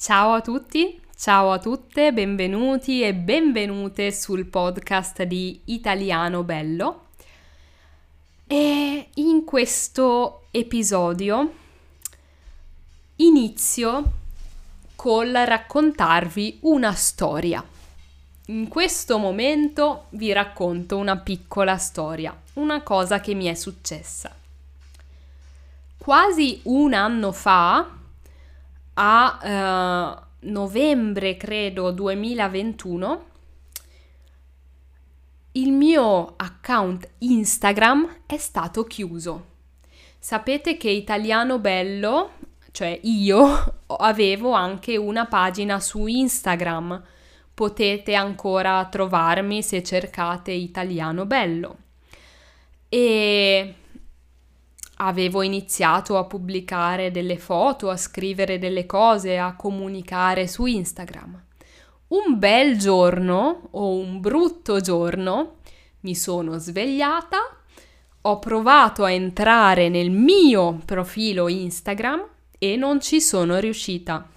Ciao a tutti, ciao a tutte, benvenuti e benvenute sul podcast di Italiano Bello. E in questo episodio inizio col raccontarvi una storia. In questo momento vi racconto una piccola storia, una cosa che mi è successa. Quasi un anno fa, a uh, novembre, credo, 2021, il mio account Instagram è stato chiuso. Sapete che Italiano Bello, cioè io, avevo anche una pagina su Instagram. Potete ancora trovarmi se cercate Italiano Bello. E avevo iniziato a pubblicare delle foto, a scrivere delle cose, a comunicare su Instagram. Un bel giorno o un brutto giorno mi sono svegliata, ho provato a entrare nel mio profilo Instagram e non ci sono riuscita.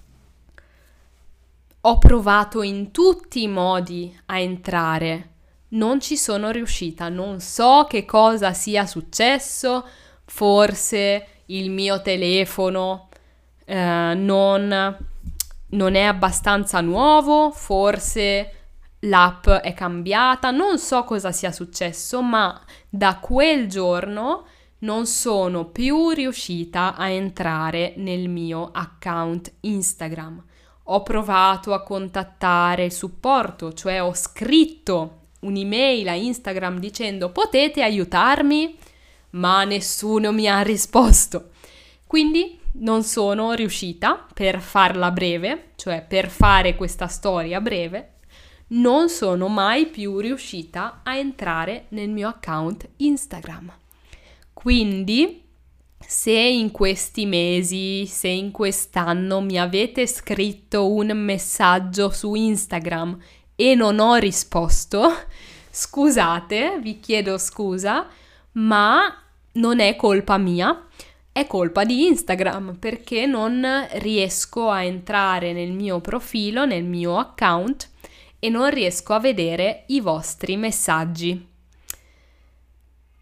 Ho provato in tutti i modi a entrare, non ci sono riuscita, non so che cosa sia successo, forse il mio telefono eh, non, non è abbastanza nuovo, forse l'app è cambiata, non so cosa sia successo, ma da quel giorno non sono più riuscita a entrare nel mio account Instagram. Ho provato a contattare il supporto, cioè ho scritto un'email a Instagram dicendo potete aiutarmi? Ma nessuno mi ha risposto. Quindi non sono riuscita, per farla breve, cioè per fare questa storia breve, non sono mai più riuscita a entrare nel mio account Instagram. Quindi, se in questi mesi, se in quest'anno mi avete scritto un messaggio su Instagram e non ho risposto, scusate, vi chiedo scusa, ma non è colpa mia, è colpa di Instagram perché non riesco a entrare nel mio profilo, nel mio account e non riesco a vedere i vostri messaggi.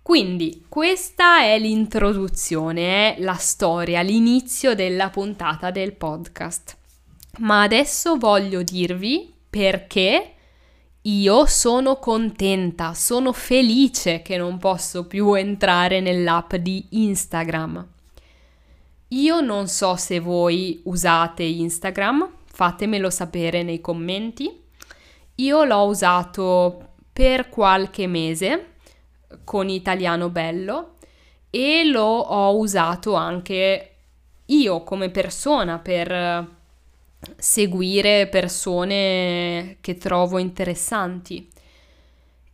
Quindi questa è l'introduzione, è la storia, l'inizio della puntata del podcast. Ma adesso voglio dirvi perché io sono contenta, sono felice che non posso più entrare nell'app di Instagram. Io non so se voi usate Instagram, fatemelo sapere nei commenti. Io l'ho usato per qualche mese con Italiano Bello e lo ho usato anche io come persona per seguire persone che trovo interessanti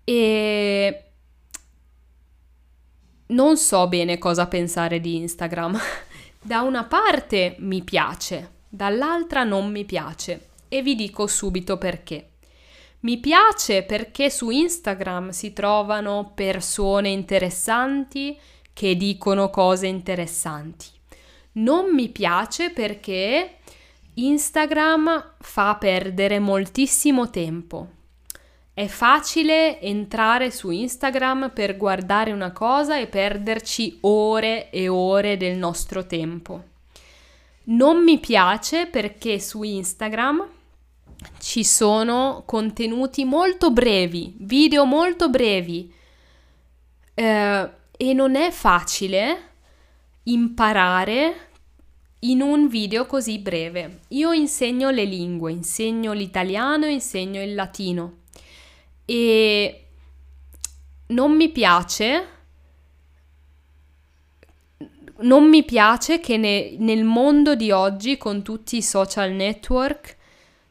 e non so bene cosa pensare di Instagram. Da una parte mi piace, dall'altra non mi piace e vi dico subito perché. Mi piace perché su Instagram si trovano persone interessanti che dicono cose interessanti. Non mi piace perché Instagram fa perdere moltissimo tempo. È facile entrare su Instagram per guardare una cosa e perderci ore e ore del nostro tempo. Non mi piace perché su Instagram ci sono contenuti molto brevi, video molto brevi eh, e non è facile imparare in un video così breve. Io insegno le lingue, insegno l'italiano, insegno il latino e non mi piace non mi piace che ne, nel mondo di oggi con tutti i social network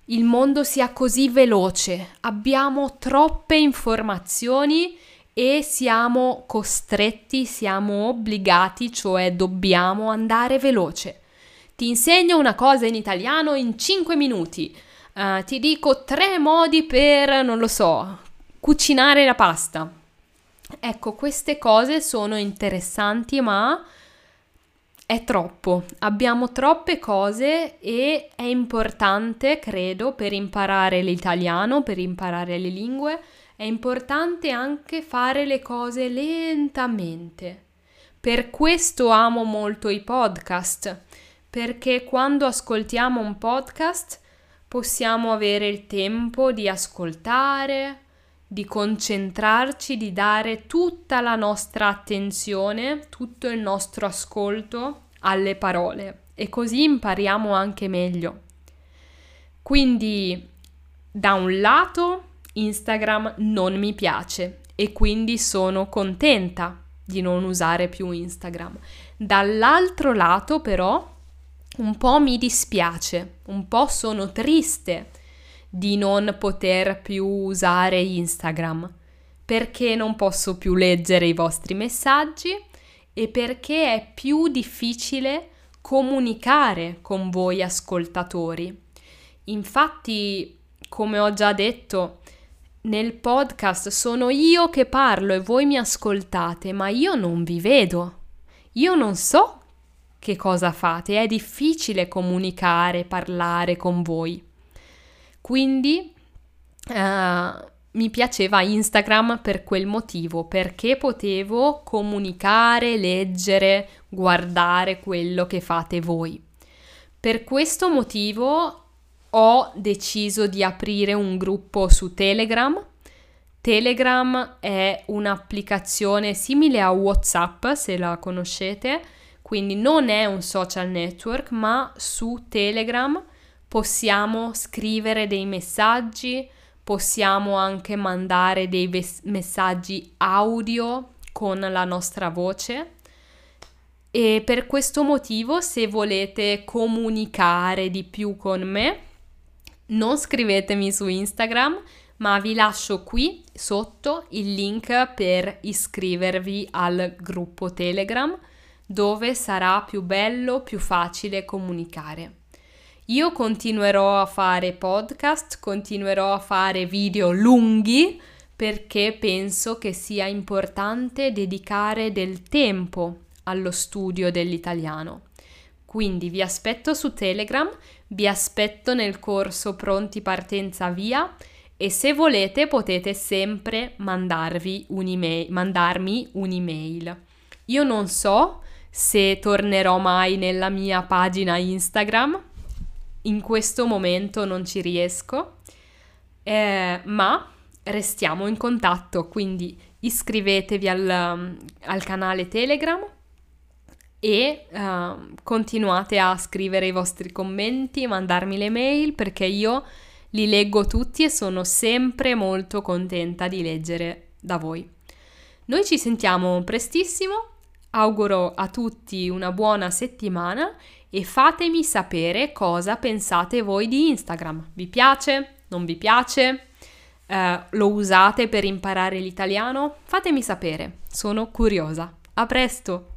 il mondo sia così veloce, abbiamo troppe informazioni e siamo costretti, siamo obbligati, cioè dobbiamo andare veloce. Ti insegno una cosa in italiano in 5 minuti. Uh, ti dico tre modi per, non lo so, cucinare la pasta. Ecco, queste cose sono interessanti, ma è troppo, abbiamo troppe cose e è importante, credo, per imparare l'italiano, per imparare le lingue, è importante anche fare le cose lentamente. Per questo amo molto i podcast, perché quando ascoltiamo un podcast possiamo avere il tempo di ascoltare, di concentrarci, di dare tutta la nostra attenzione, tutto il nostro ascolto alle parole e così impariamo anche meglio. Quindi, da un lato, Instagram non mi piace e quindi sono contenta di non usare più Instagram. Dall'altro lato, però, un po' mi dispiace, un po' sono triste di non poter più usare Instagram perché non posso più leggere i vostri messaggi e perché è più difficile comunicare con voi ascoltatori. Infatti, come ho già detto, nel podcast sono io che parlo e voi mi ascoltate, ma io non vi vedo. Io non so che cosa fate, è difficile comunicare, parlare con voi. Quindi uh, mi piaceva Instagram per quel motivo, perché potevo comunicare, leggere, guardare quello che fate voi. Per questo motivo ho deciso di aprire un gruppo su Telegram. Telegram è un'applicazione simile a WhatsApp, se la conoscete, quindi non è un social network, ma su Telegram possiamo scrivere dei messaggi, possiamo anche mandare dei ves- messaggi audio con la nostra voce. E per questo motivo, se volete comunicare di più con me, non scrivetemi su Instagram, ma vi lascio qui sotto il link per iscrivervi al gruppo Telegram, dove sarà più bello, più facile comunicare. Io continuerò a fare podcast, continuerò a fare video lunghi perché penso che sia importante dedicare del tempo allo studio dell'italiano. Quindi vi aspetto su Telegram, vi aspetto nel corso Pronti Partenza Via e se volete potete sempre mandarvi un'email, mandarmi un'email. Io non so se tornerò mai nella mia pagina Instagram, in questo momento non ci riesco, eh, ma restiamo in contatto, quindi iscrivetevi al, al canale Telegram e uh, continuate a scrivere i vostri commenti, mandarmi le mail perché io li leggo tutti e sono sempre molto contenta di leggere da voi. Noi ci sentiamo prestissimo, auguro a tutti una buona settimana e fatemi sapere cosa pensate voi di Instagram. Vi piace? Non vi piace? Uh, lo usate per imparare l'italiano? Fatemi sapere, sono curiosa. A presto!